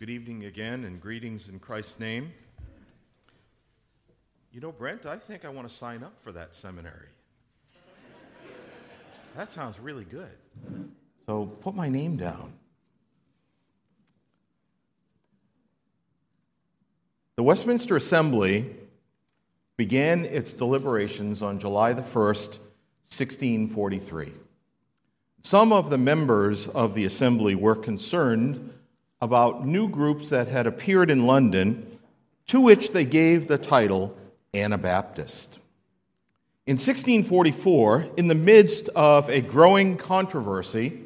Good evening again, and greetings in Christ's name. You know, Brent, I think I want to sign up for that seminary. that sounds really good. So put my name down. The Westminster Assembly began its deliberations on July the 1st, 1643. Some of the members of the Assembly were concerned about new groups that had appeared in London, to which they gave the title Anabaptist. In 1644, in the midst of a growing controversy,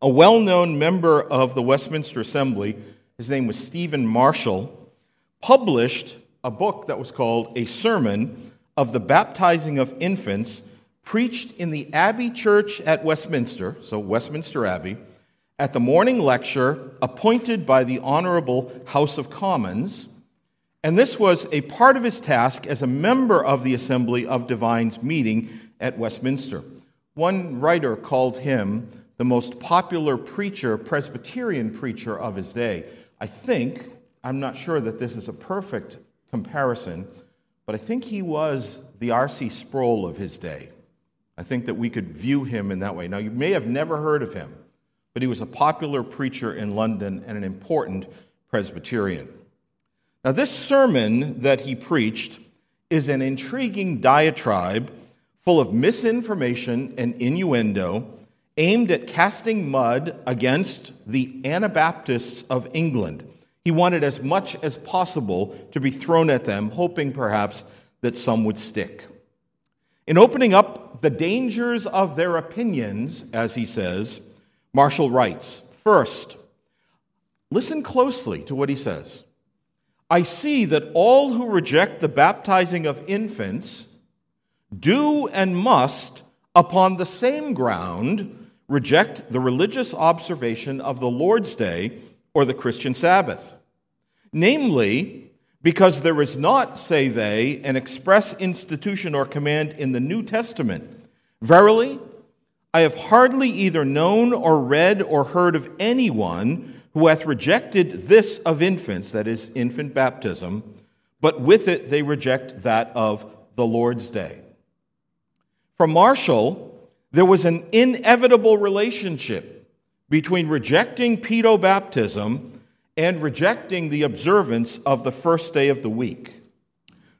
a well known member of the Westminster Assembly, his name was Stephen Marshall, published a book that was called A Sermon of the Baptizing of Infants, preached in the Abbey Church at Westminster, so Westminster Abbey, at the morning lecture appointed by the Honorable House of Commons, and this was a part of his task as a member of the Assembly of Divines meeting at Westminster. One writer called him the most popular preacher, Presbyterian preacher of his day. I think, I'm not sure that this is a perfect comparison, but I think he was the R.C. Sproul of his day. I think that we could view him in that way. Now, you may have never heard of him but he was a popular preacher in London and an important Presbyterian. Now, this sermon that he preached is an intriguing diatribe full of misinformation and innuendo aimed at casting mud against the Anabaptists of England. He wanted as much as possible to be thrown at them, hoping perhaps that some would stick. In opening up the dangers of their opinions, as he says, Marshall writes First, listen closely to what he says. I see that all who reject the baptizing of infants do and must, upon the same ground, reject the religious observation of the Lord's Day or the Christian Sabbath. Namely, because there is not, say they, an express institution or command in the New Testament. Verily, I have hardly either known or read or heard of anyone who hath rejected this of infants, that is, infant baptism, but with it they reject that of the Lord's Day. For Marshall, there was an inevitable relationship between rejecting pedo baptism and rejecting the observance of the first day of the week.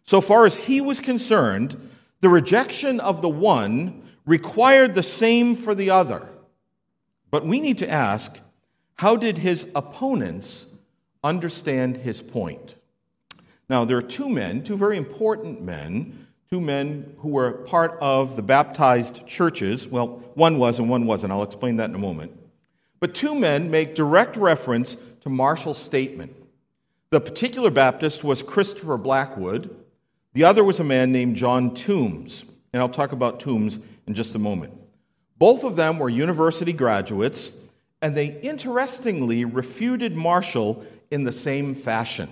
So far as he was concerned, the rejection of the one required the same for the other. But we need to ask how did his opponents understand his point? Now, there are two men, two very important men, two men who were part of the baptized churches. Well, one was and one wasn't. I'll explain that in a moment. But two men make direct reference to Marshall's statement. The particular Baptist was Christopher Blackwood, the other was a man named John Tombes. And I'll talk about Tombes in just a moment. Both of them were university graduates, and they interestingly refuted Marshall in the same fashion.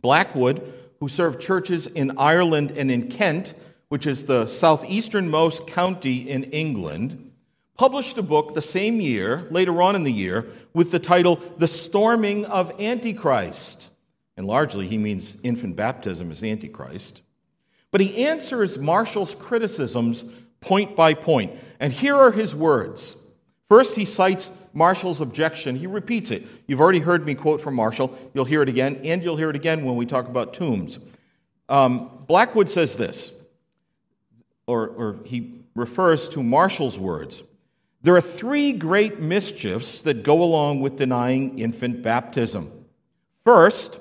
Blackwood, who served churches in Ireland and in Kent, which is the southeasternmost county in England, published a book the same year, later on in the year, with the title The Storming of Antichrist. And largely, he means infant baptism as Antichrist. But he answers Marshall's criticisms point by point. And here are his words. First, he cites Marshall's objection. He repeats it. You've already heard me quote from Marshall. You'll hear it again, and you'll hear it again when we talk about Tombes. Um, Blackwood says this, or, or he refers to Marshall's words. There are three great mischiefs that go along with denying infant baptism. First,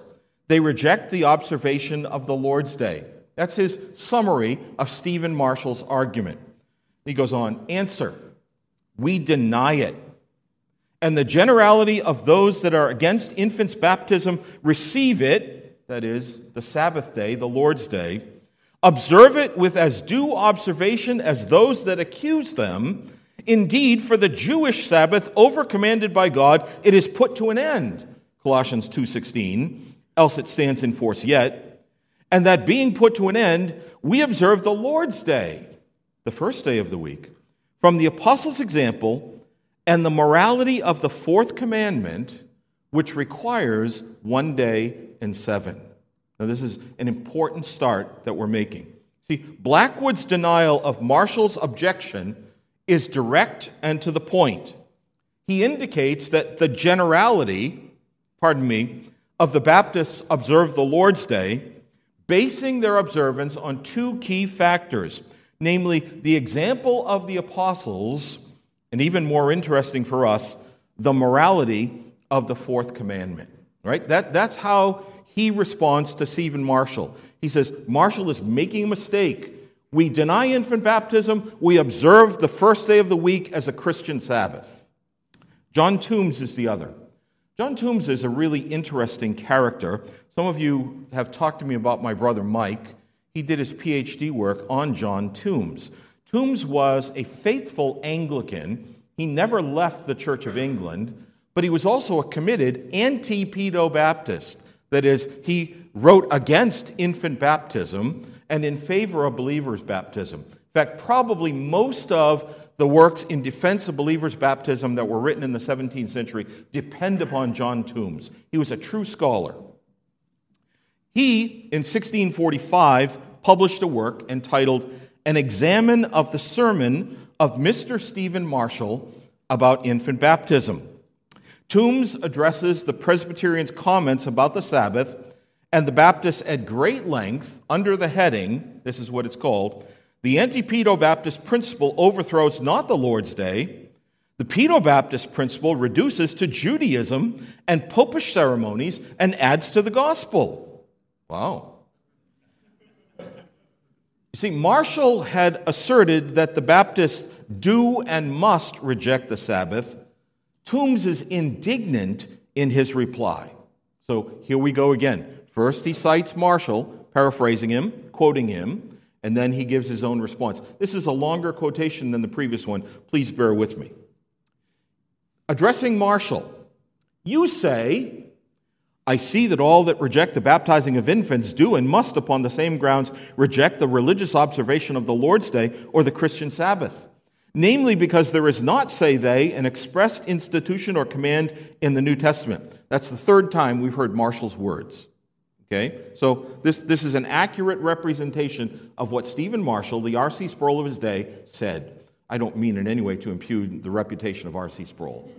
they reject the observation of the Lord's Day. That's his summary of Stephen Marshall's argument. He goes on, answer, we deny it. And the generality of those that are against infants' baptism receive it, that is, the Sabbath day, the Lord's day, observe it with as due observation as those that accuse them. Indeed, for the Jewish Sabbath, overcommanded by God, it is put to an end. Colossians 2:16, else it stands in force yet. And that being put to an end, we observe the Lord's day the first day of the week, from the apostles' example and the morality of the fourth commandment, which requires one day and seven. Now, this is an important start that we're making. See, Blackwood's denial of Marshall's objection is direct and to the point. He indicates that the generality, pardon me, of the Baptists observe the Lord's Day, basing their observance on two key factors namely, the example of the apostles, and even more interesting for us, the morality of the fourth commandment. Right? That, that's how he responds to Stephen Marshall. He says, Marshall is making a mistake. We deny infant baptism. We observe the first day of the week as a Christian Sabbath. John Tombes is the other. John Tombes is a really interesting character. Some of you have talked to me about my brother Mike. He did his PhD work on John Tombes. Tombes was a faithful Anglican. He never left the Church of England, but he was also a committed anti pedo Baptist. That is, he wrote against infant baptism and in favor of believers' baptism. In fact, probably most of the works in defense of believers' baptism that were written in the 17th century depend upon John Tombes. He was a true scholar. He, in 1645, published a work entitled An Examen of the Sermon of Mr. Stephen Marshall about infant baptism. Tombes addresses the Presbyterians' comments about the Sabbath and the Baptists at great length under the heading this is what it's called the anti pedo Baptist principle overthrows not the Lord's Day. The pedo Baptist principle reduces to Judaism and popish ceremonies and adds to the gospel. Wow. You see, Marshall had asserted that the Baptists do and must reject the Sabbath Tombes is indignant in his reply. So here we go again. First, he cites Marshall, paraphrasing him, quoting him, and then he gives his own response. This is a longer quotation than the previous one. Please bear with me. Addressing Marshall, you say, I see that all that reject the baptizing of infants do and must, upon the same grounds, reject the religious observation of the Lord's Day or the Christian Sabbath namely because there is not, say they, an expressed institution or command in the New Testament. That's the third time we've heard Marshall's words. Okay? So this, this is an accurate representation of what Stephen Marshall, the R.C. Sproul of his day, said. I don't mean in any way to impugn the reputation of R.C. Sproul.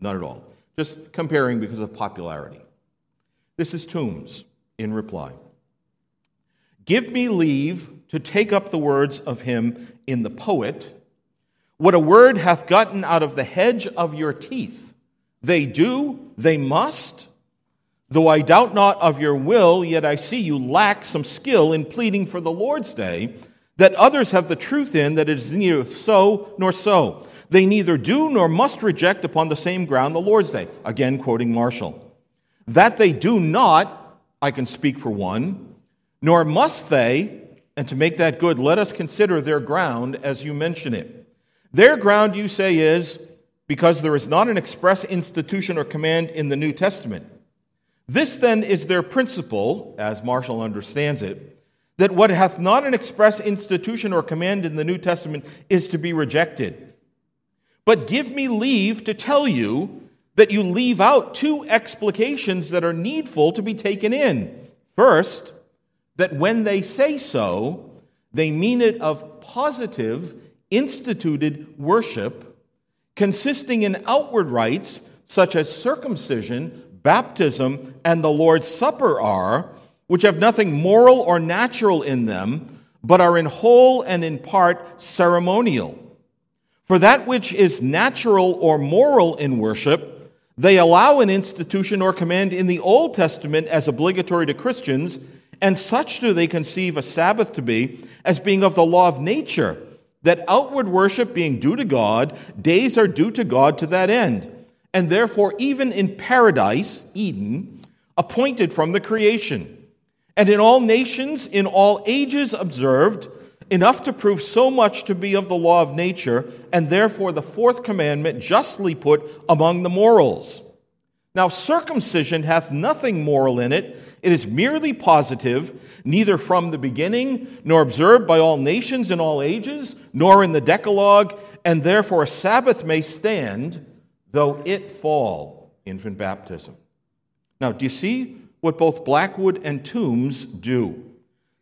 Not at all. Just comparing because of popularity. This is Tombes in reply. Give me leave to take up the words of him in the poet what a word hath gotten out of the hedge of your teeth. They do, they must. Though I doubt not of your will, yet I see you lack some skill in pleading for the Lord's day, that others have the truth in that it is neither so nor so. They neither do nor must reject upon the same ground the Lord's day. Again, quoting Marshall. That they do not, I can speak for one, nor must they, and to make that good, let us consider their ground as you mention it. Their ground, you say, is because there is not an express institution or command in the New Testament. This then is their principle, as Marshall understands it, that what hath not an express institution or command in the New Testament is to be rejected. But give me leave to tell you that you leave out two explications that are needful to be taken in. First, that when they say so, they mean it of positive instituted worship consisting in outward rites such as circumcision, baptism, and the Lord's Supper are, which have nothing moral or natural in them, but are in whole and in part ceremonial. For that which is natural or moral in worship, they allow an institution or command in the Old Testament as obligatory to Christians, and such do they conceive a Sabbath to be as being of the law of nature that outward worship being due to God, days are due to God to that end. And therefore, even in paradise, Eden, appointed from the creation, and in all nations, in all ages observed, enough to prove so much to be of the law of nature, and therefore the fourth commandment justly put among the morals. Now, circumcision hath nothing moral in it, it is merely positive neither from the beginning, nor observed by all nations in all ages, nor in the Decalogue, and therefore a Sabbath may stand, though it fall infant baptism. Now, do you see what both Blackwood and Tombes do?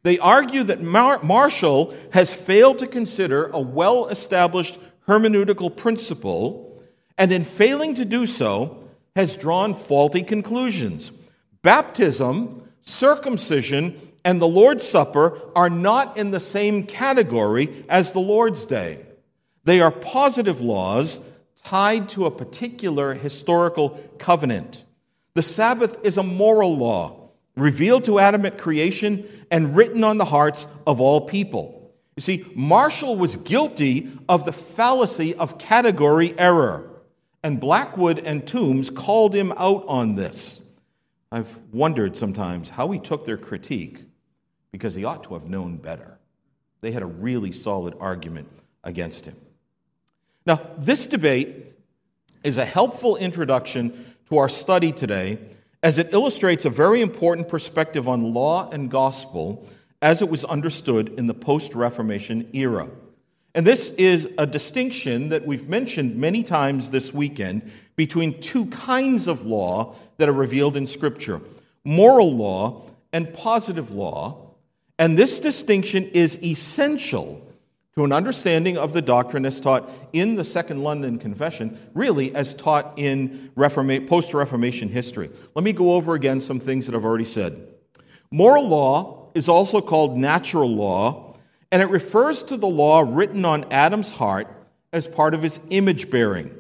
They argue that Mar- Marshall has failed to consider a well established hermeneutical principle, and in failing to do so, has drawn faulty conclusions. Baptism, circumcision, and the Lord's Supper are not in the same category as the Lord's Day. They are positive laws tied to a particular historical covenant. The Sabbath is a moral law revealed to Adam at creation and written on the hearts of all people. You see, Marshall was guilty of the fallacy of category error, and Blackwood and Tombes called him out on this. I've wondered sometimes how he took their critique because he ought to have known better. They had a really solid argument against him. Now, this debate is a helpful introduction to our study today as it illustrates a very important perspective on law and gospel as it was understood in the post Reformation era. And this is a distinction that we've mentioned many times this weekend between two kinds of law that are revealed in Scripture moral law and positive law. And this distinction is essential to an understanding of the doctrine as taught in the Second London Confession, really as taught in post Reformation history. Let me go over again some things that I've already said. Moral law is also called natural law, and it refers to the law written on Adam's heart as part of his image bearing.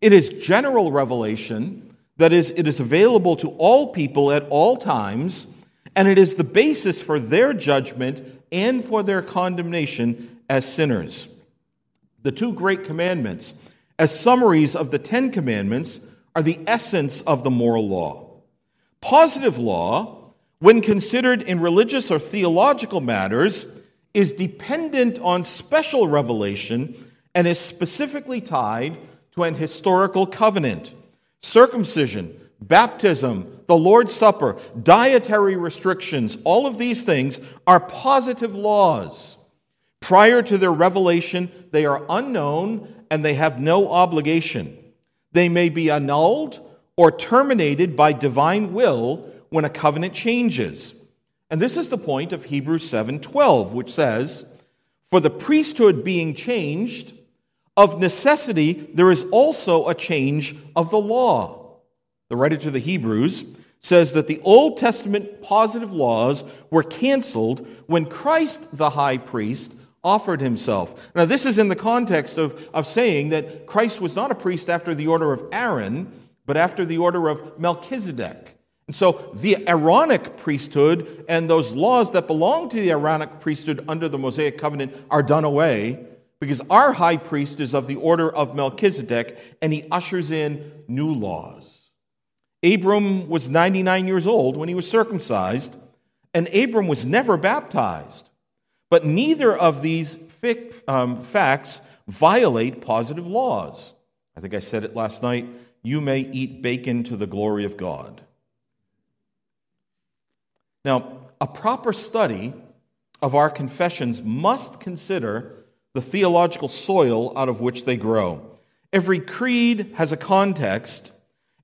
It is general revelation, that is, it is available to all people at all times, and it is the basis for their judgment and for their condemnation as sinners. The two great commandments, as summaries of the Ten Commandments, are the essence of the moral law. Positive law, when considered in religious or theological matters, is dependent on special revelation and is specifically tied to an historical covenant. Circumcision, baptism, the Lord's Supper, dietary restrictions, all of these things are positive laws. Prior to their revelation, they are unknown and they have no obligation. They may be annulled or terminated by divine will when a covenant changes. And this is the point of Hebrews 7:12, which says, "For the priesthood being changed, of necessity there is also a change of the law." The writer to the Hebrews says that the Old Testament positive laws were canceled when Christ the high priest offered himself. Now, this is in the context of, of saying that Christ was not a priest after the order of Aaron, but after the order of Melchizedek. And so the Aaronic priesthood and those laws that belong to the Aaronic priesthood under the Mosaic covenant are done away because our high priest is of the order of Melchizedek and he ushers in new laws. Abram was 99 years old when he was circumcised, and Abram was never baptized. But neither of these um, facts violate positive laws. I think I said it last night you may eat bacon to the glory of God. Now, a proper study of our confessions must consider the theological soil out of which they grow. Every creed has a context,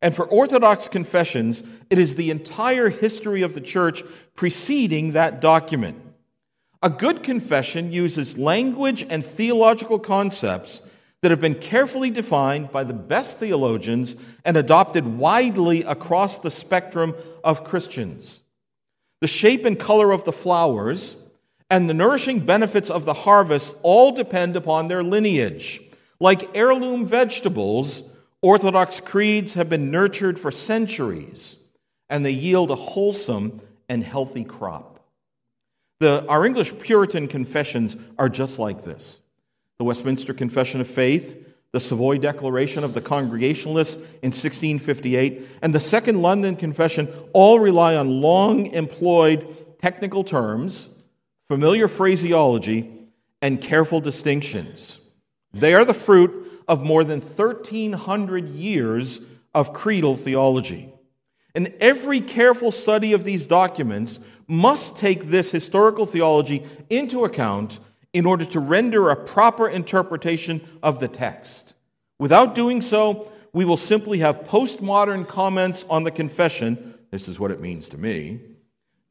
and for Orthodox confessions, it is the entire history of the church preceding that document. A good confession uses language and theological concepts that have been carefully defined by the best theologians and adopted widely across the spectrum of Christians. The shape and color of the flowers and the nourishing benefits of the harvest all depend upon their lineage. Like heirloom vegetables, Orthodox creeds have been nurtured for centuries, and they yield a wholesome and healthy crop. The, our English Puritan confessions are just like this the Westminster Confession of Faith, the Savoy Declaration of the Congregationalists in 1658, and the Second London Confession all rely on long employed technical terms, familiar phraseology, and careful distinctions. They are the fruit of more than 1,300 years of creedal theology. And every careful study of these documents must take this historical theology into account in order to render a proper interpretation of the text. Without doing so, we will simply have postmodern comments on the confession. This is what it means to me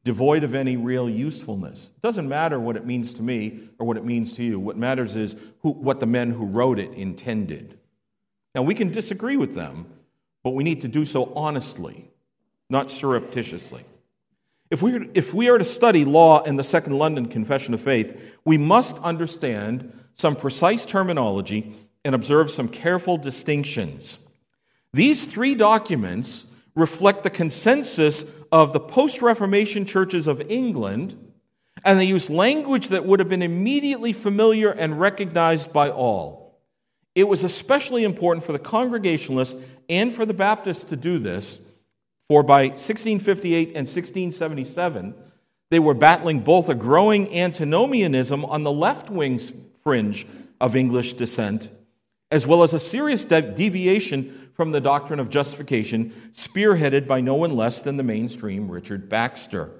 devoid of any real usefulness. It doesn't matter what it means to me or what it means to you. What matters is who, what the men who wrote it intended. Now, we can disagree with them, but we need to do so honestly, not surreptitiously. If we, if we are to study law in the Second London Confession of Faith, we must understand some precise terminology and observe some careful distinctions. These three documents reflect the consensus of the post Reformation churches of England, and they use language that would have been immediately familiar and recognized by all. It was especially important for the Congregationalists and for the Baptists to do this, for by 1658 and 1677, they were battling both a growing antinomianism on the left wing fringe of English dissent, as well as a serious deviation from the doctrine of justification, spearheaded by no one less than the mainstream Richard Baxter.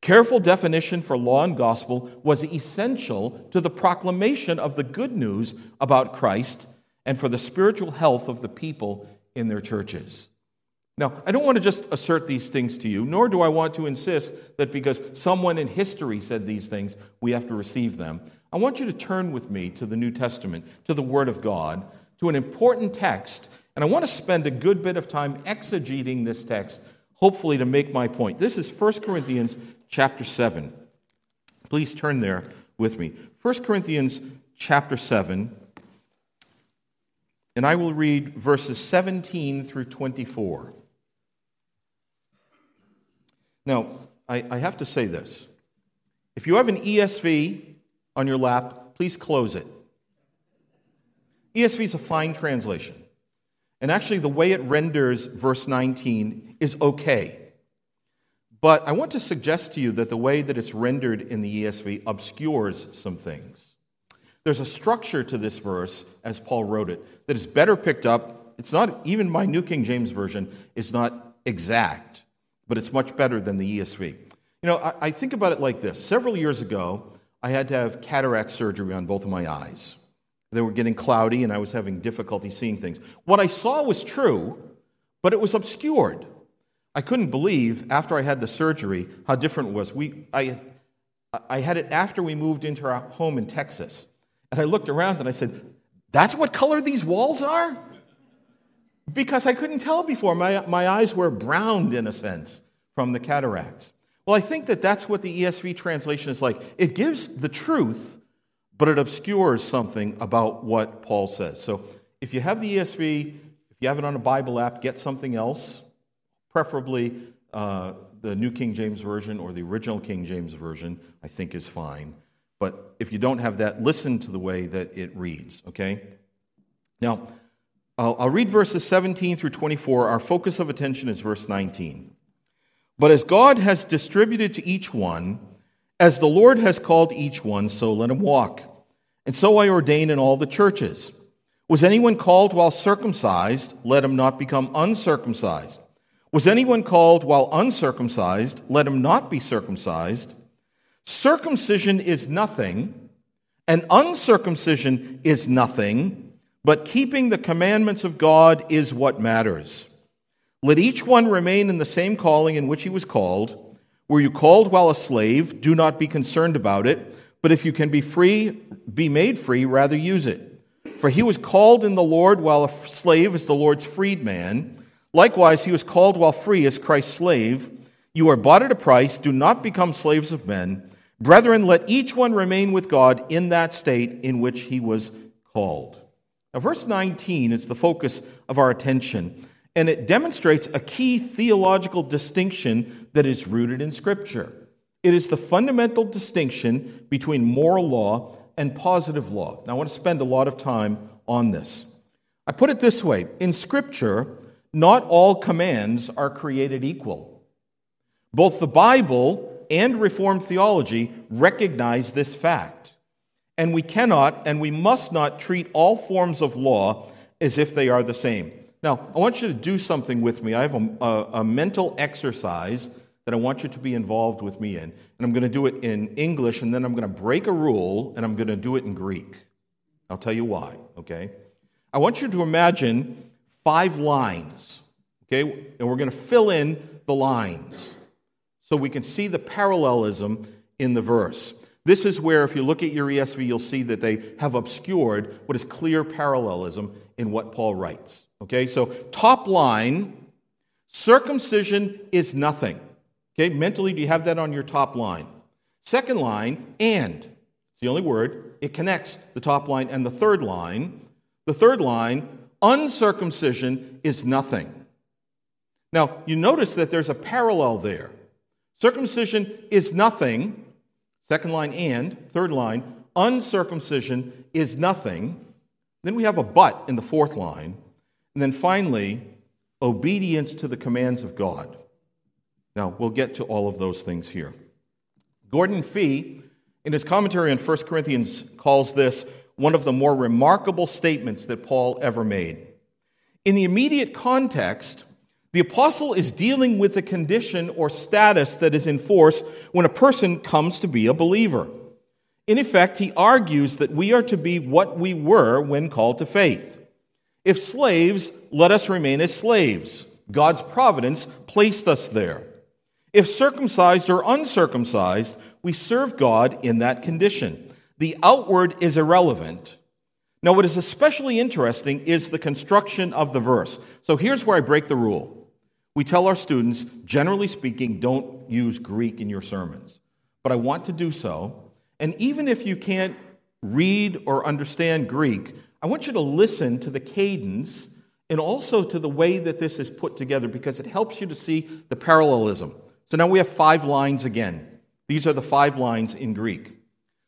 Careful definition for law and gospel was essential to the proclamation of the good news about Christ and for the spiritual health of the people in their churches. Now, I don't want to just assert these things to you, nor do I want to insist that because someone in history said these things, we have to receive them. I want you to turn with me to the New Testament, to the Word of God, to an important text and I want to spend a good bit of time exegeting this text, hopefully to make my point. This is 1 Corinthians chapter 7. Please turn there with me. 1 Corinthians chapter 7, and I will read verses 17 through 24. Now, I, I have to say this. If you have an ESV on your lap, please close it. ESV is a fine translation. And actually, the way it renders verse 19 is okay. But I want to suggest to you that the way that it's rendered in the ESV obscures some things. There's a structure to this verse, as Paul wrote it, that is better picked up. It's not, even my New King James Version is not exact, but it's much better than the ESV. You know, I, I think about it like this. Several years ago, I had to have cataract surgery on both of my eyes. They were getting cloudy and I was having difficulty seeing things. What I saw was true, but it was obscured. I couldn't believe after I had the surgery how different it was. We, I, I had it after we moved into our home in Texas. And I looked around and I said, That's what color these walls are? Because I couldn't tell before. My, my eyes were browned in a sense from the cataracts. Well, I think that that's what the ESV translation is like. It gives the truth but it obscures something about what Paul says. So if you have the ESV, if you have it on a Bible app, get something else, preferably uh, the New King James Version or the original King James Version, I think is fine. But if you don't have that, listen to the way that it reads, okay? Now, I'll, I'll read verses 17 through 24. Our focus of attention is verse 19. But as God has distributed to each one, as the Lord has called each one, so let him walk. And so I ordain in all the churches. Was anyone called while circumcised? Let him not become uncircumcised. Was anyone called while uncircumcised? Let him not be circumcised. Circumcision is nothing, and uncircumcision is nothing, but keeping the commandments of God is what matters. Let each one remain in the same calling in which he was called. Were you called while a slave? Do not be concerned about it. But if you can be free, be made free, rather use it. For he was called in the Lord while a slave is the Lord's freedman. Likewise, he was called while free as Christ's slave. You are bought at a price. Do not become slaves of men. Brethren, let each one remain with God in that state in which he was called. Now, verse 19 is the focus of our attention and it demonstrates a key theological distinction that is rooted in Scripture. It is the fundamental distinction between moral law and positive law. Now, I want to spend a lot of time on this. I put it this way in Scripture, not all commands are created equal. Both the Bible and Reformed theology recognize this fact. And we cannot and we must not treat all forms of law as if they are the same. Now, I want you to do something with me. I have a, a, a, mental exercise that I want you to be involved with me in. And I'm going to do it in English, and then I'm going to break a rule, and I'm going to do it in Greek. I'll tell you why, okay? I want you to imagine five lines, okay? And we're going to fill in the lines so we can see the parallelism in the verse. This is where, if you look at your ESV, you'll see that they have obscured what is clear parallelism in what Paul writes. Okay, so top line circumcision is nothing. Okay, mentally, do you have that on your top line? Second line, and. It's the only word. It connects the top line and the third line. The third line, uncircumcision is nothing. Now, you notice that there's a parallel there. Circumcision is nothing. Second line, and. Third line, uncircumcision is nothing. Then we have a but in the fourth line. And then finally, obedience to the commands of God. Now, we'll get to all of those things here. Gordon Fee, in his commentary on 1 Corinthians, calls this one of the more remarkable statements that Paul ever made. In the immediate context, the apostle is dealing with the condition or status that is in force when a person comes to be a believer. In effect, he argues that we are to be what we were when called to faith. If slaves, let us remain as slaves. God's providence placed us there. If circumcised or uncircumcised, we serve God in that condition. The outward is irrelevant. Now, what is especially interesting is the construction of the verse. So here's where I break the rule. We tell our students, generally speaking, don't use Greek in your sermons. But I want to do so. And even if you can't read or understand Greek, I want you to listen to the cadence and also to the way that this is put together because it helps you to see the parallelism. So now we have five lines again. These are the five lines in Greek.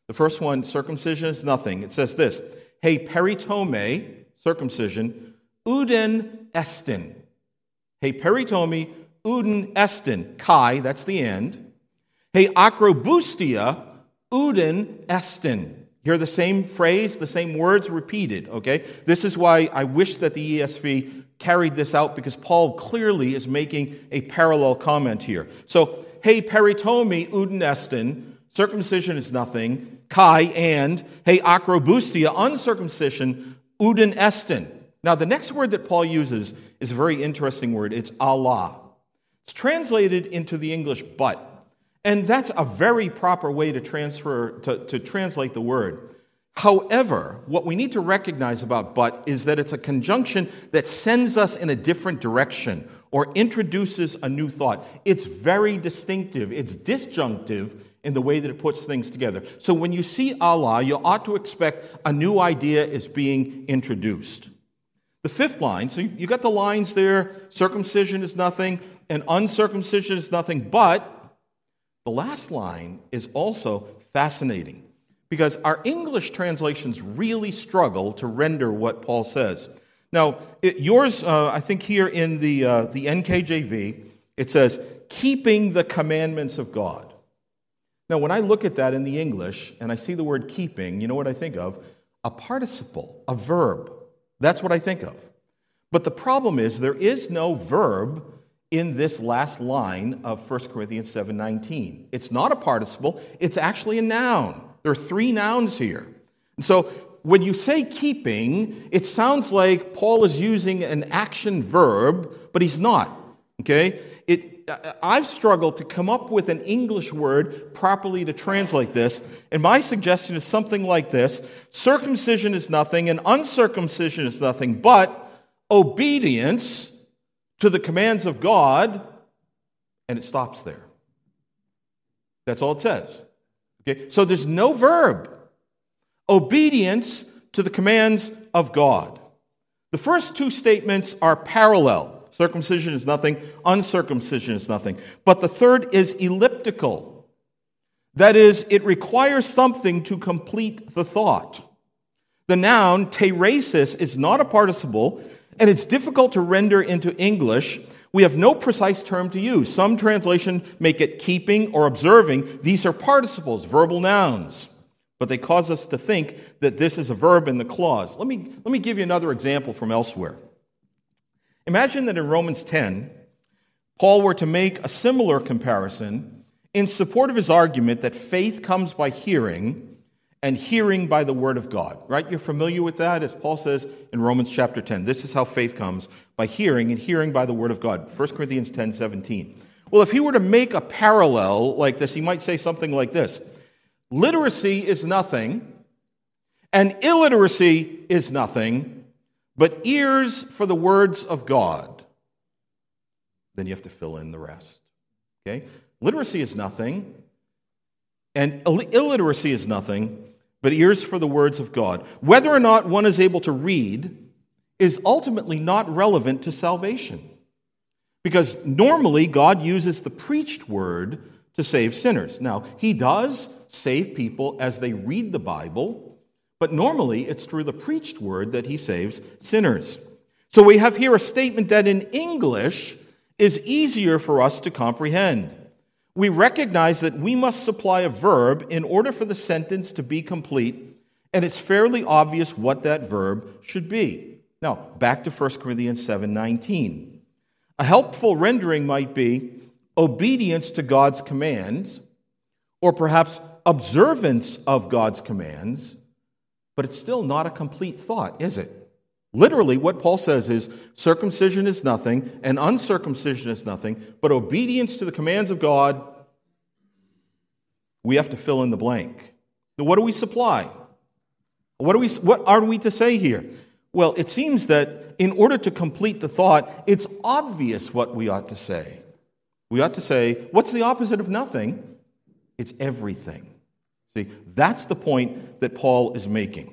The first one, circumcision is nothing. It says this Hey, peritome, circumcision, uden estin. Hey, peritome, uden estin. Kai, that's the end. Hey, acrobustia, uden estin. Hear the same phrase, the same words repeated, okay? This is why I wish that the ESV carried this out because Paul clearly is making a parallel comment here. So, hey, peritomi uden estin, circumcision is nothing, kai, and, hey, acrobustia, uncircumcision, uden estin. Now, the next word that Paul uses is a very interesting word. It's alla. It's translated into the English but. And that's a very proper way to transfer to, to translate the word. However, what we need to recognize about but is that it's a conjunction that sends us in a different direction or introduces a new thought. It's very distinctive, it's disjunctive in the way that it puts things together. So when you see alla, you ought to expect a new idea is being introduced. The fifth line, so you got the lines there circumcision is nothing, and uncircumcision is nothing, but the last line is also fascinating because our English translations really struggle to render what Paul says. Now, it, yours, uh, I think here in the, uh, the NKJV, it says, keeping the commandments of God. Now, when I look at that in the English and I see the word keeping, you know what I think of? A participle, a verb. That's what I think of. But the problem is there is no verb in this last line of 1 Corinthians 7:19. It's not a participle, it's actually a noun. There are three nouns here. And so when you say keeping, it sounds like Paul is using an action verb, but he's not. Okay? It, I've struggled to come up with an English word properly to translate this, and my suggestion is something like this Circumcision is nothing, and uncircumcision is nothing, but obedience to the commands of God, and it stops there. That's all it says. Okay? So there's no verb. Obedience to the commands of God. The first two statements are parallel. Circumcision is nothing, uncircumcision is nothing. But the third is elliptical. That is, it requires something to complete the thought. The noun teresis is not a participle, and it's difficult to render into English. We have no precise term to use. Some translation make it keeping or observing. These are participles, verbal nouns, but they cause us to think that this is a verb in the clause. Let me, let me give you another example from elsewhere. Imagine that in Romans 10, Paul were to make a similar comparison in support of his argument that faith comes by hearing and hearing by the word of God. Right? You're familiar with that, as Paul says in Romans chapter 10. This is how faith comes by hearing, and hearing by the word of God. 1 Corinthians 10 17. Well, if he were to make a parallel like this, he might say something like this Literacy is nothing, and illiteracy is nothing, but ears for the words of God. Then you have to fill in the rest. Okay? Literacy is nothing, and illiteracy is nothing, but ears for the words of God. Whether or not one is able to read is ultimately not relevant to salvation. Because normally God uses the preached word to save sinners. Now, he does save people as they read the Bible, but normally it's through the preached word that he saves sinners. So we have here a statement that in English is easier for us to comprehend. We recognize that we must supply a verb in order for the sentence to be complete, and it's fairly obvious what that verb should be. Now, back to 1 Corinthians 7:19. A helpful rendering might be obedience to God's commands, or perhaps observance of God's commands, but it's still not a complete thought, is it? Literally, what Paul says is circumcision is nothing and uncircumcision is nothing, but obedience to the commands of God, we have to fill in the blank. Now, what do we supply? What, do we, what are we to say here? Well, it seems that in order to complete the thought, it's obvious what we ought to say. We ought to say, what's the opposite of nothing? It's everything. See, that's the point that Paul is making.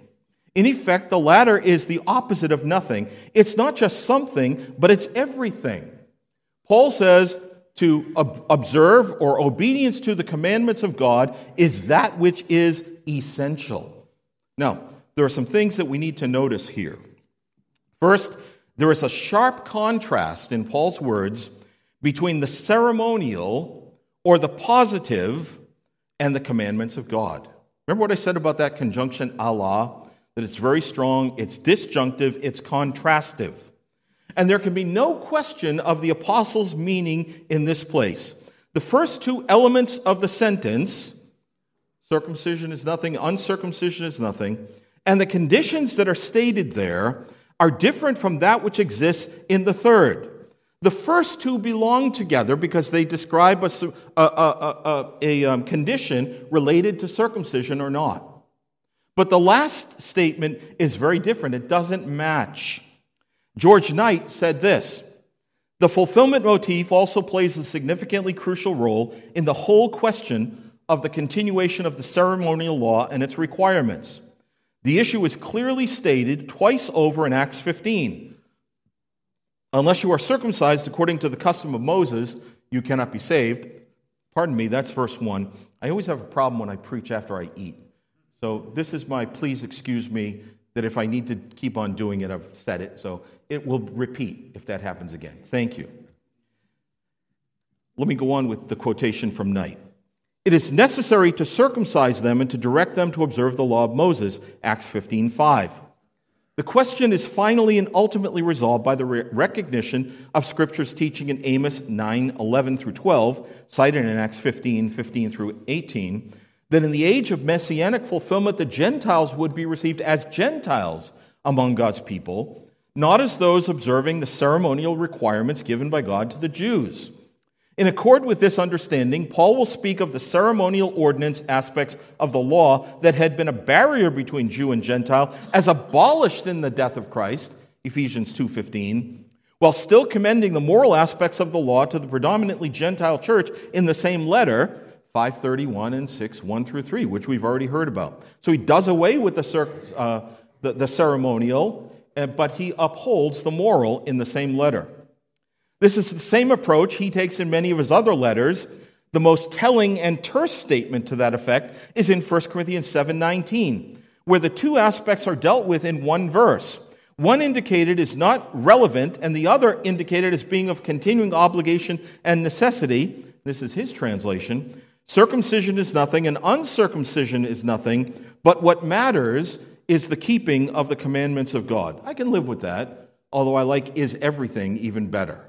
In effect, the latter is the opposite of nothing. It's not just something, but it's everything. Paul says to observe or obedience to the commandments of God is that which is essential. Now, there are some things that we need to notice here. First, there is a sharp contrast in Paul's words between the ceremonial or the positive and the commandments of God. Remember what I said about that conjunction alla? That it's very strong, it's disjunctive, it's contrastive. And there can be no question of the apostle's meaning in this place. The first two elements of the sentence, circumcision is nothing, uncircumcision is nothing, and the conditions that are stated there are different from that which exists in the third. The first two belong together because they describe a, a, a, a um, condition related to circumcision or not. But the last statement is very different. It doesn't match. George Knight said this The fulfillment motif also plays a significantly crucial role in the whole question of the continuation of the ceremonial law and its requirements. The issue is clearly stated twice over in Acts 15. Unless you are circumcised according to the custom of Moses, you cannot be saved. Pardon me, that's verse 1. I always have a problem when I preach after I eat. So this is my please excuse me that if I need to keep on doing it, I've said it. So it will repeat if that happens again. Thank you. Let me go on with the quotation from Knight. It is necessary to circumcise them and to direct them to observe the law of Moses, Acts 15:5. The question is finally and ultimately resolved by the re- recognition of Scripture's teaching in Amos 9 11 through 12, cited in Acts 15 15 through 18, that in the age of messianic fulfillment, the Gentiles would be received as Gentiles among God's people, not as those observing the ceremonial requirements given by God to the Jews. In accord with this understanding, Paul will speak of the ceremonial ordinance aspects of the law that had been a barrier between Jew and Gentile as abolished in the death of Christ, Ephesians 2:15, while still commending the moral aspects of the law to the predominantly Gentile church in the same letter, 531 and 6, 1 through 3, which we've already heard about. So he does away with the, uh, the, the ceremonial, uh, but he upholds the moral in the same letter. This is the same approach he takes in many of his other letters. The most telling and terse statement to that effect is in 1 Corinthians 7:19, where the two aspects are dealt with in one verse. One indicated is not relevant, and the other indicated as being of continuing obligation and necessity. This is his translation. Circumcision is nothing, and uncircumcision is nothing, but what matters is the keeping of the commandments of God. I can live with that, although I like is everything even better.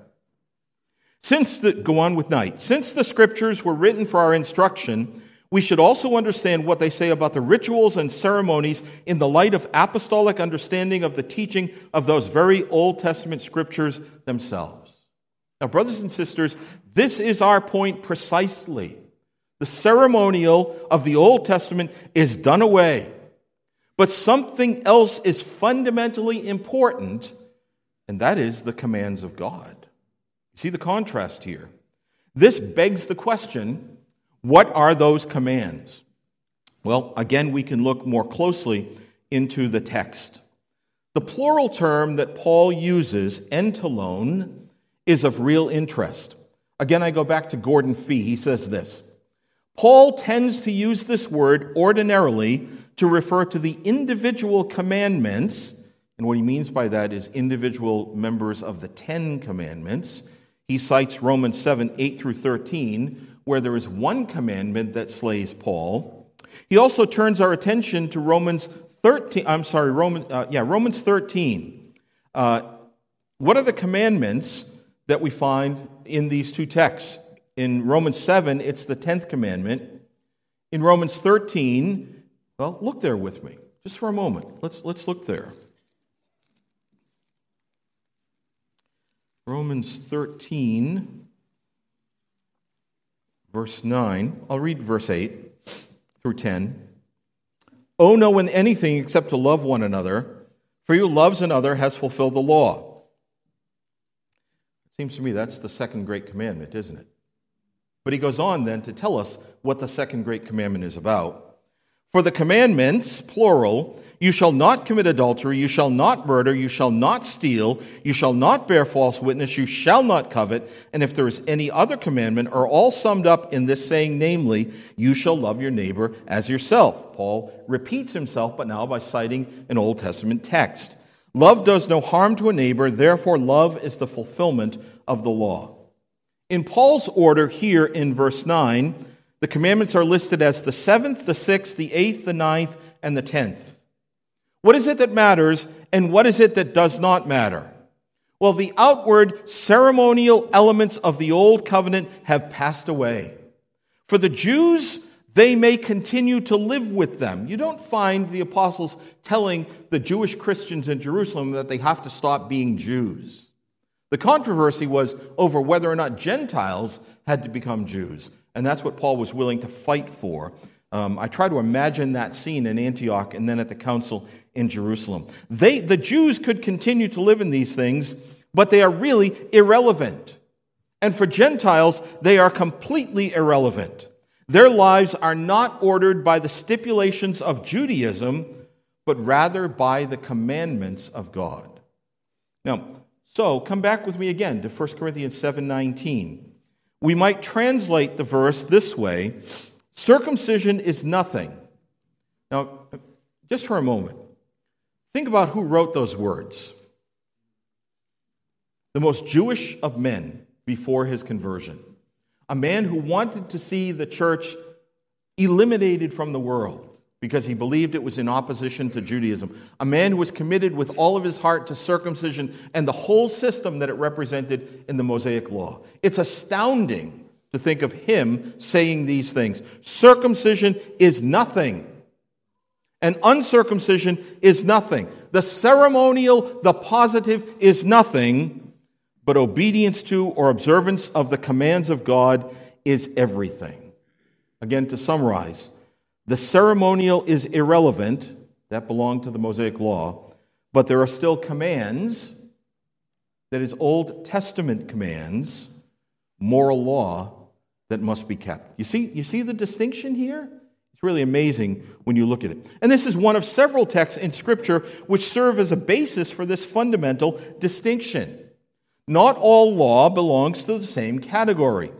Since the, go on with Knight. Since the scriptures were written for our instruction, We should also understand what they say about the rituals and ceremonies in the light of apostolic understanding of the teaching of those very Old Testament scriptures themselves. Now, brothers and sisters, this is our point precisely. The ceremonial of the Old Testament is done away, but something else is fundamentally important, and that is the commands of God. See the contrast here. This begs the question what are those commands? Well, again, we can look more closely into the text. The plural term that Paul uses, entolon, is of real interest. Again, I go back to Gordon Fee. He says this Paul tends to use this word ordinarily to refer to the individual commandments, and what he means by that is individual members of the Ten Commandments. He cites Romans 7 8 through 13 where there is one commandment that slays Paul. He also turns our attention to Romans 13. I'm sorry, Roman, uh, yeah, Romans 13. Uh, what are the commandments that we find in these two texts? In Romans 7, it's the 10th commandment. In Romans 13, well, look there with me just for a moment. Let's, let's look there. Romans 13 verse 9. I'll read verse 8 through 10. Owe no one anything except to love one another, for you who loves another has fulfilled the law. It seems to me that's the second great commandment, isn't it? But he goes on then to tell us what the second great commandment is about. For the commandments, plural, you shall not commit adultery. You shall not murder. You shall not steal. You shall not bear false witness. You shall not covet. And if there is any other commandment, are all summed up in this saying, namely, you shall love your neighbor as yourself. Paul repeats himself, but now by citing an Old Testament text. Love does no harm to a neighbor. Therefore, love is the fulfillment of the law. In Paul's order here in verse 9, the commandments are listed as the seventh, the sixth, the eighth, the ninth, and the tenth. What is it that matters, and what is it that does not matter? Well, the outward ceremonial elements of the old covenant have passed away. For the Jews, they may continue to live with them. You don't find the apostles telling the Jewish Christians in Jerusalem that they have to stop being Jews. The controversy was over whether or not Gentiles had to become Jews. And that's what Paul was willing to fight for. Um, I try to imagine that scene in Antioch and then at the council in Jerusalem. They, the Jews could continue to live in these things, but they are really irrelevant. And for Gentiles, they are completely irrelevant. Their lives are not ordered by the stipulations of Judaism, but rather by the commandments of God. Now, so come back with me again to 1 Corinthians 7:19. We might translate the verse this way, circumcision is nothing. Now, just for a moment. Think about who wrote those words. The most Jewish of men before his conversion. A man who wanted to see the church eliminated from the world because he believed it was in opposition to Judaism. A man who was committed with all of his heart to circumcision and the whole system that it represented in the Mosaic law. It's astounding to think of him saying these things. Circumcision is nothing and uncircumcision is nothing. The ceremonial, the positive is nothing, but obedience to or observance of the commands of God is everything. Again, to summarize, the ceremonial is irrelevant, that belonged to the Mosaic law, but there are still commands, that is, Old Testament commands, moral law that must be kept. You see, you see the distinction here? It's really amazing when you look at it. And this is one of several texts in Scripture which serve as a basis for this fundamental distinction. Not all law belongs to the same category.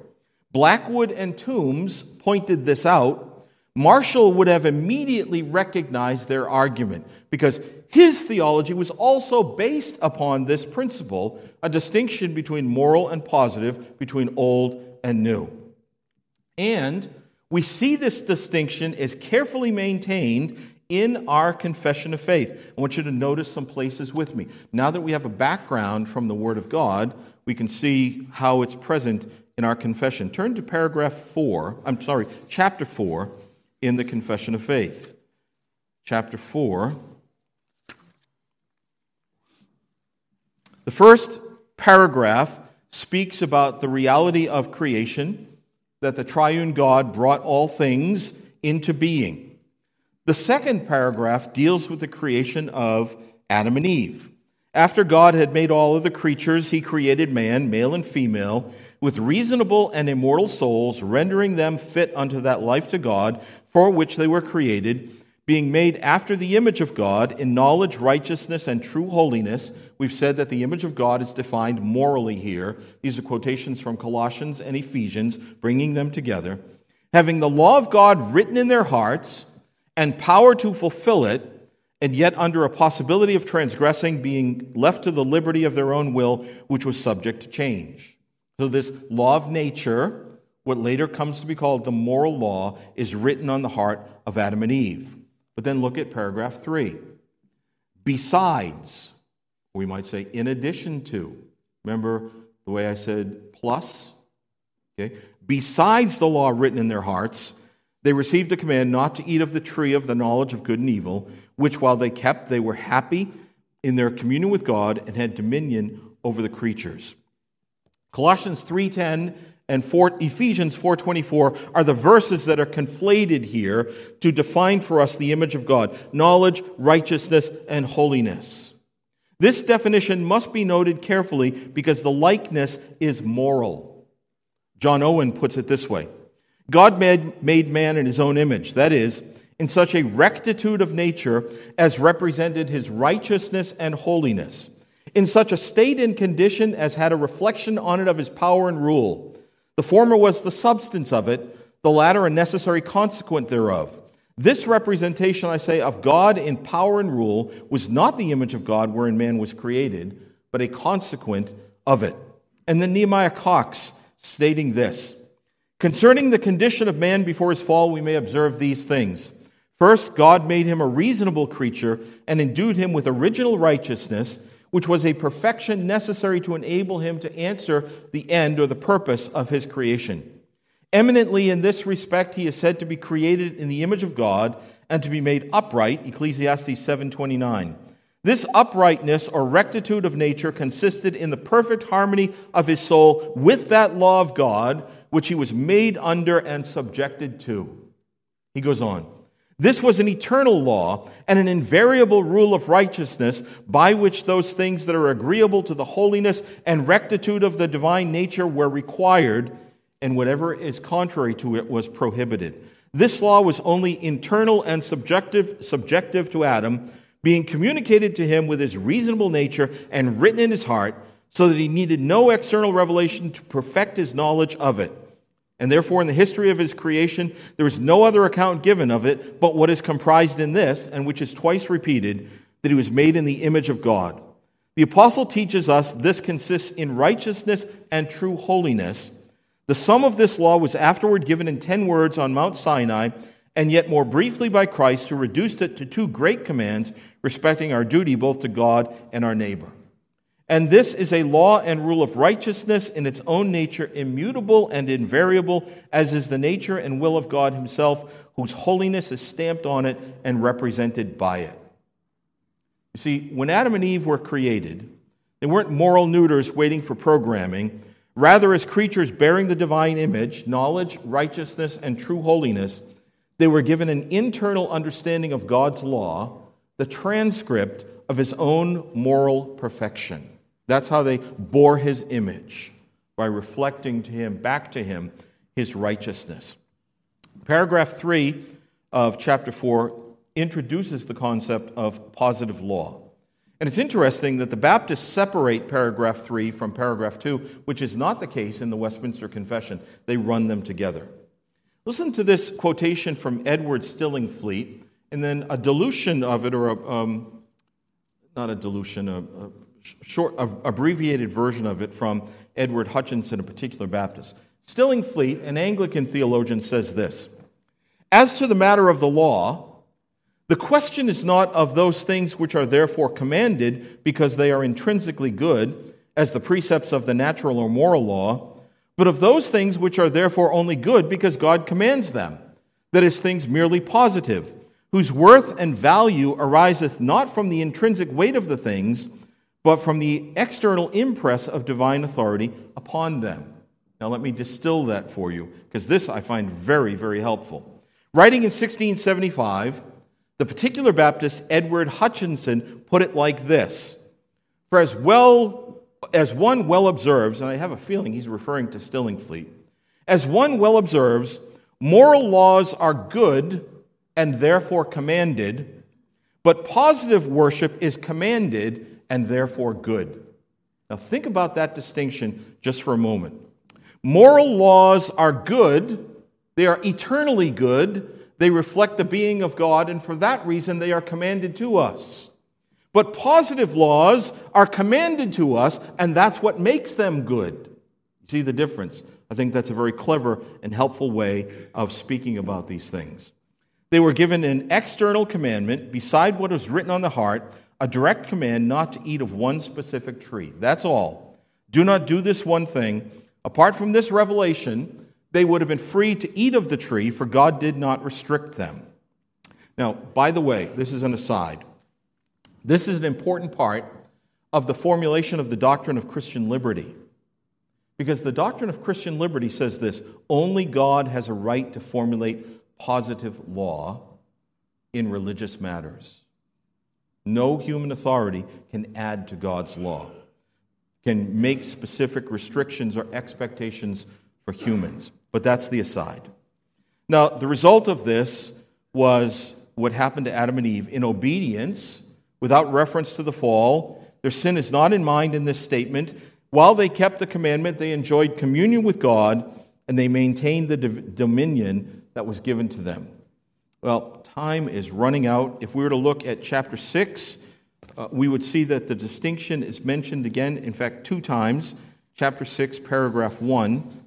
Blackwood and Tombes pointed this out. Marshall would have immediately recognized their argument because his theology was also based upon this principle a distinction between moral and positive, between old and new. And we see this distinction is carefully maintained in our confession of faith. I want you to notice some places with me. Now that we have a background from the Word of God, we can see how it's present in our confession. Turn to paragraph 4, I'm sorry, chapter 4, in the Confession of Faith. Chapter 4. The first paragraph speaks about the reality of creation, that the triune God brought all things into being. The second paragraph deals with the creation of Adam and Eve. After God had made all of the creatures, he created man, male and female, with reasonable and immortal souls, rendering them fit unto that life to God for which they were created, being made after the image of God in knowledge, righteousness, and true holiness. We've said that the image of God is defined morally here. These are quotations from Colossians and Ephesians, bringing them together. Having the law of God written in their hearts and power to fulfill it, and yet under a possibility of transgressing, being left to the liberty of their own will, which was subject to change. So, this law of nature, what later comes to be called the moral law, is written on the heart of Adam and Eve. But then look at paragraph three. Besides, we might say in addition to. Remember the way I said plus? Okay. Besides the law written in their hearts, they received a command not to eat of the tree of the knowledge of good and evil, which while they kept, they were happy in their communion with God and had dominion over the creatures. Colossians 3:10 and 4, Ephesians 4:24 are the verses that are conflated here to define for us the image of God, knowledge, righteousness, and holiness. This definition must be noted carefully because the likeness is moral. John Owen puts it this way God made, made man in his own image, that is, in such a rectitude of nature as represented his righteousness and holiness in such a state and condition as had a reflection on it of his power and rule. The former was the substance of it, the latter a necessary consequent thereof. This representation, I say, of God in power and rule was not the image of God wherein man was created, but a consequent of it. And then Nehemiah Coxe stating this Concerning the condition of man before his fall, we may observe these things. First, God made him a reasonable creature and endued him with original righteousness which was a perfection necessary to enable him to answer the end or the purpose of his creation. Eminently in this respect, he is said to be created in the image of God and to be made upright, Ecclesiastes 7:29. This uprightness or rectitude of nature consisted in the perfect harmony of his soul with that law of God, which he was made under and subjected to. He goes on. This was an eternal law and an invariable rule of righteousness by which those things that are agreeable to the holiness and rectitude of the divine nature were required, and whatever is contrary to it was prohibited. This law was only internal and subjective, subjective to Adam, being communicated to him with his reasonable nature and written in his heart, so that he needed no external revelation to perfect his knowledge of it. And therefore, in the history of his creation, there is no other account given of it but what is comprised in this, and which is twice repeated, that he was made in the image of God. The apostle teaches us this consists in righteousness and true holiness. The sum of this law was afterward given in ten words on Mount Sinai, and yet more briefly by Christ, who reduced it to two great commands respecting our duty both to God and our neighbor. And this is a law and rule of righteousness in its own nature, immutable and invariable, as is the nature and will of God Himself, whose holiness is stamped on it and represented by it. You see, when Adam and Eve were created, they weren't moral neuters waiting for programming. Rather, as creatures bearing the divine image, knowledge, righteousness, and true holiness, they were given an internal understanding of God's law, the transcript of His own moral perfection. That's how they bore his image, by reflecting to him, back to him, his righteousness. Paragraph 3 of chapter 4 introduces the concept of positive law. And it's interesting that the Baptists separate paragraph 3 from paragraph 2, which is not the case in the Westminster Confession. They run them together. Listen to this quotation from Edward Stillingfleet, and then a dilution of it, or a, um, not a dilution, a, a short, abbreviated version of it from Edward Hutchinson, a particular Baptist. Stillingfleet, an Anglican theologian, says this As to the matter of the law, the question is not of those things which are therefore commanded because they are intrinsically good, as the precepts of the natural or moral law, but of those things which are therefore only good because God commands them. that is, things merely positive, whose worth and value ariseth not from the intrinsic weight of the things, but from the external impress of divine authority upon them. Now, let me distill that for you, because this I find very, very helpful. Writing in 1675, the particular Baptist Edward Hutchinson put it like this For as well as one well observes, and I have a feeling he's referring to Stillingfleet, as one well observes, moral laws are good and therefore commanded, but positive worship is commanded and therefore good. Now, think about that distinction just for a moment. Moral laws are good, they are eternally good, they reflect the being of God, and for that reason they are commanded to us. But positive laws are commanded to us, and that's what makes them good. See the difference? I think that's a very clever and helpful way of speaking about these things. They were given an external commandment beside what was written on the heart, a direct command not to eat of one specific tree. That's all. Do not do this one thing. Apart from this revelation, they would have been free to eat of the tree, for God did not restrict them. Now, by the way, this is an aside. This is an important part of the formulation of the doctrine of Christian liberty. Because the doctrine of Christian liberty says this only God has a right to formulate positive law in religious matters. No human authority can add to God's law, can make specific restrictions or expectations for humans. But that's the aside. Now, the result of this was what happened to Adam and Eve. In obedience, without reference to the fall, their sin is not in mind in this statement. While they kept the commandment, they enjoyed communion with God and they maintained the dominion that was given to them. Well, time is running out. If we were to look at chapter 6, uh, we would see that the distinction is mentioned again, in fact, two times. Chapter 6, paragraph 1.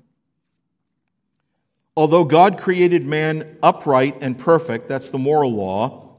Although God created man upright and perfect, that's the moral law,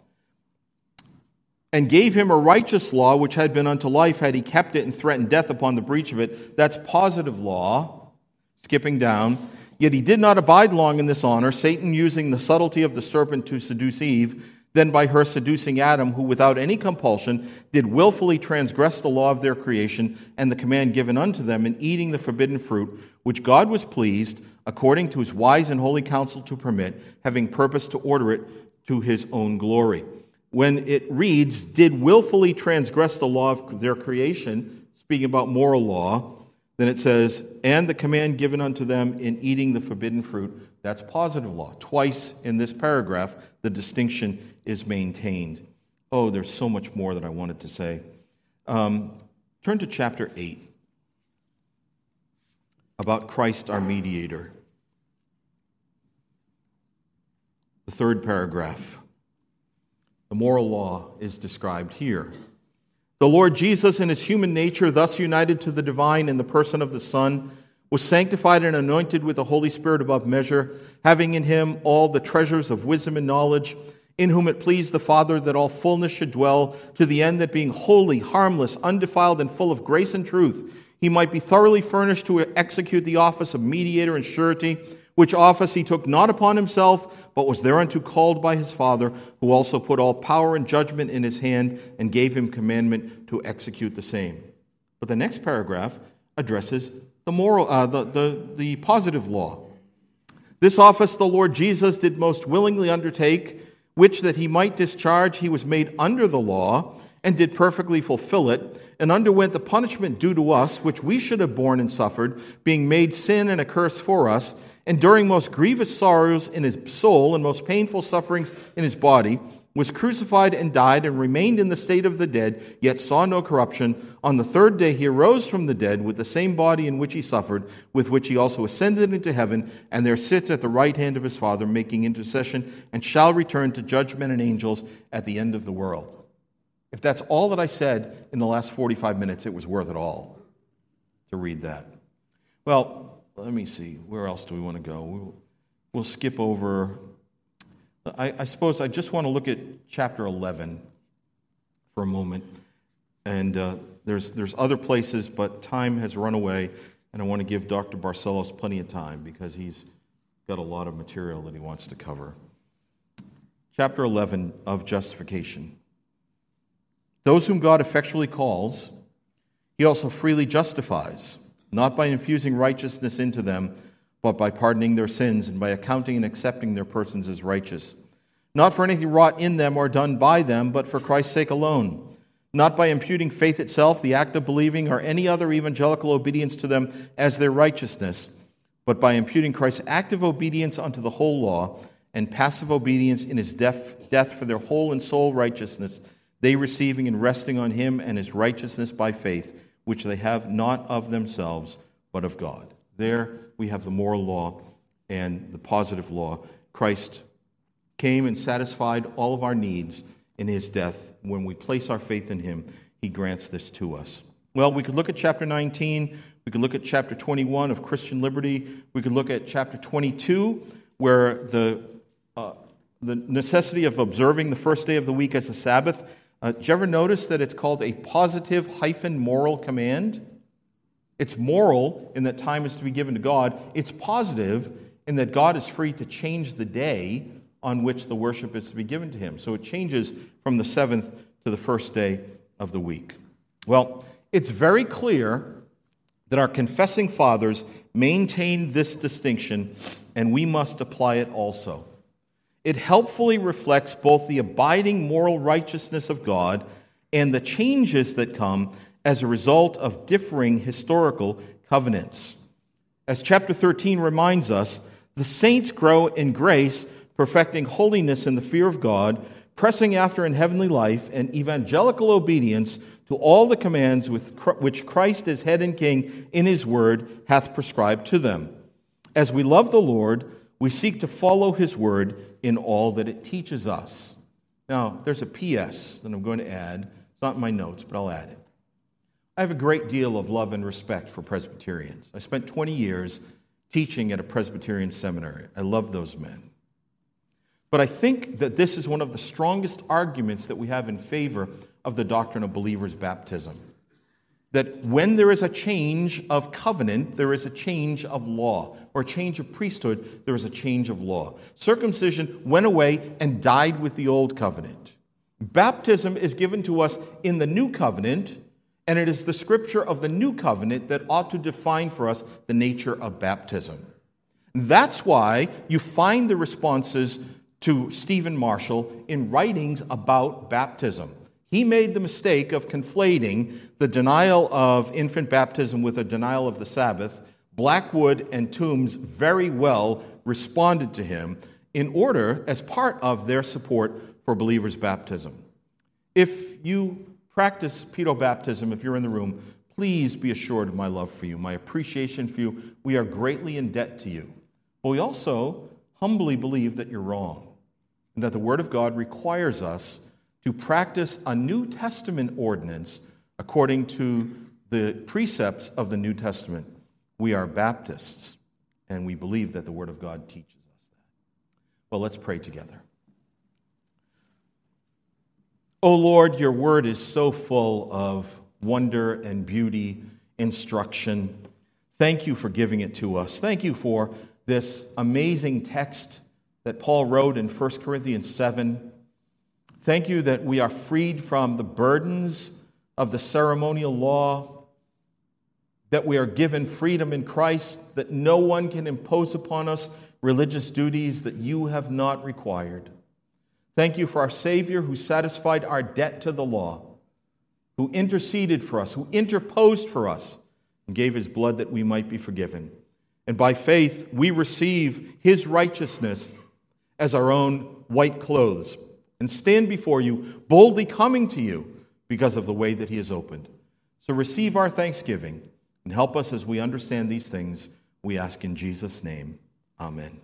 and gave him a righteous law which had been unto life had he kept it and threatened death upon the breach of it, that's positive law, skipping down. Yet he did not abide long in this honor, Satan using the subtlety of the serpent to seduce Eve, then by her seducing Adam, who without any compulsion did wilfully transgress the law of their creation and the command given unto them in eating the forbidden fruit, which God was pleased according to his wise and holy counsel to permit, having purpose to order it to his own glory. When it reads, did willfully transgress the law of their creation, speaking about moral law, then it says, and the command given unto them in eating the forbidden fruit, that's positive law. Twice in this paragraph, the distinction is maintained. Oh, there's so much more that I wanted to say. Um, turn to chapter 8 about Christ our mediator. The third paragraph. The moral law is described here. The Lord Jesus, in his human nature, thus united to the divine in the person of the Son, was sanctified and anointed with the Holy Spirit above measure, having in him all the treasures of wisdom and knowledge, in whom it pleased the Father that all fullness should dwell, to the end that being holy, harmless, undefiled, and full of grace and truth, he might be thoroughly furnished to execute the office of mediator and surety which office he took not upon himself, but was thereunto called by his Father, who also put all power and judgment in his hand and gave him commandment to execute the same. But the next paragraph addresses the moral, uh, the, the, the positive law. This office the Lord Jesus did most willingly undertake, which that he might discharge, he was made under the law, and did perfectly fulfill it, and underwent the punishment due to us, which we should have borne and suffered, being made sin and a curse for us enduring most grievous sorrows in his soul and most painful sufferings in his body, was crucified and died and remained in the state of the dead, yet saw no corruption. On the third day he arose from the dead with the same body in which he suffered, with which he also ascended into heaven, and there sits at the right hand of his Father, making intercession, and shall return to judgment and angels at the end of the world. If that's all that I said in the last 45 minutes, it was worth it all to read that. Well, let me see, where else do we want to go? We'll, we'll skip over. I, I, suppose I just want to look at chapter 11 for a moment. And uh, there's, there's other places, but time has run away, and I want to give Dr. Barcellos plenty of time because he's got a lot of material that he wants to cover. chapter 11 of justification. Those whom God effectually calls, he also freely justifies, not by infusing righteousness into them, but by pardoning their sins and by accounting and accepting their persons as righteous. Not for anything wrought in them or done by them, but for Christ's sake alone. Not by imputing faith itself, the act of believing, or any other evangelical obedience to them as their righteousness, but by imputing Christ's active obedience unto the whole law and passive obedience in his death, death for their whole and sole righteousness, they receiving and resting on him and his righteousness by faith, which they have not of themselves, but of God. There we have the moral law and the positive law. Christ came and satisfied all of our needs in his death. When we place our faith in him, he grants this to us. Well, we could look at chapter 19. We could look at chapter 21 of Christian liberty. We could look at chapter 22, where the, uh, the necessity of observing the first day of the week as a Sabbath. Uh, did you ever notice that it's called a positive hyphen moral command? It's moral in that time is to be given to God. It's positive in that God is free to change the day on which the worship is to be given to him. So it changes from the seventh to the first day of the week. Well, it's very clear that our confessing fathers maintained this distinction, and we must apply it also. It helpfully reflects both the abiding moral righteousness of God and the changes that come as a result of differing historical covenants. As chapter 13 reminds us, the saints grow in grace, perfecting holiness in the fear of God, pressing after in heavenly life and evangelical obedience to all the commands which Christ as head and king in his word hath prescribed to them. As we love the Lord, we seek to follow his word in all that it teaches us. Now, there's a PS that I'm going to add. It's not in my notes, but I'll add it. I have a great deal of love and respect for Presbyterians. I spent 20 years teaching at a Presbyterian seminary. I love those men. But I think that this is one of the strongest arguments that we have in favor of the doctrine of believers' baptism. That when there is a change of covenant, there is a change of law, or change of priesthood, there is a change of law. Circumcision went away and died with the old covenant. Baptism is given to us in the new covenant and it is the scripture of the new covenant that ought to define for us the nature of baptism. That's why you find the responses to Stephen Marshall in writings about baptism. He made the mistake of conflating the denial of infant baptism with a denial of the Sabbath. Blackwood and Tombes very well responded to him in order, as part of their support for believers' baptism. If you practice pedobaptism, if you're in the room, please be assured of my love for you, my appreciation for you. We are greatly in debt to you. But we also humbly believe that you're wrong and that the Word of God requires us to practice a New Testament ordinance according to the precepts of the New Testament. We are Baptists, and we believe that the Word of God teaches us that. Well, let's pray together. O oh Lord, your word is so full of wonder and beauty, instruction. Thank you for giving it to us. Thank you for this amazing text that Paul wrote in 1 Corinthians 7. Thank you that we are freed from the burdens of the ceremonial law, that we are given freedom in Christ, that no one can impose upon us religious duties that you have not required. Thank you for our Savior who satisfied our debt to the law, who interceded for us, who interposed for us, and gave his blood that we might be forgiven. And by faith, we receive his righteousness as our own white clothes and stand before you, boldly coming to you because of the way that he has opened. So receive our thanksgiving and help us as we understand these things. We ask in Jesus' name. Amen.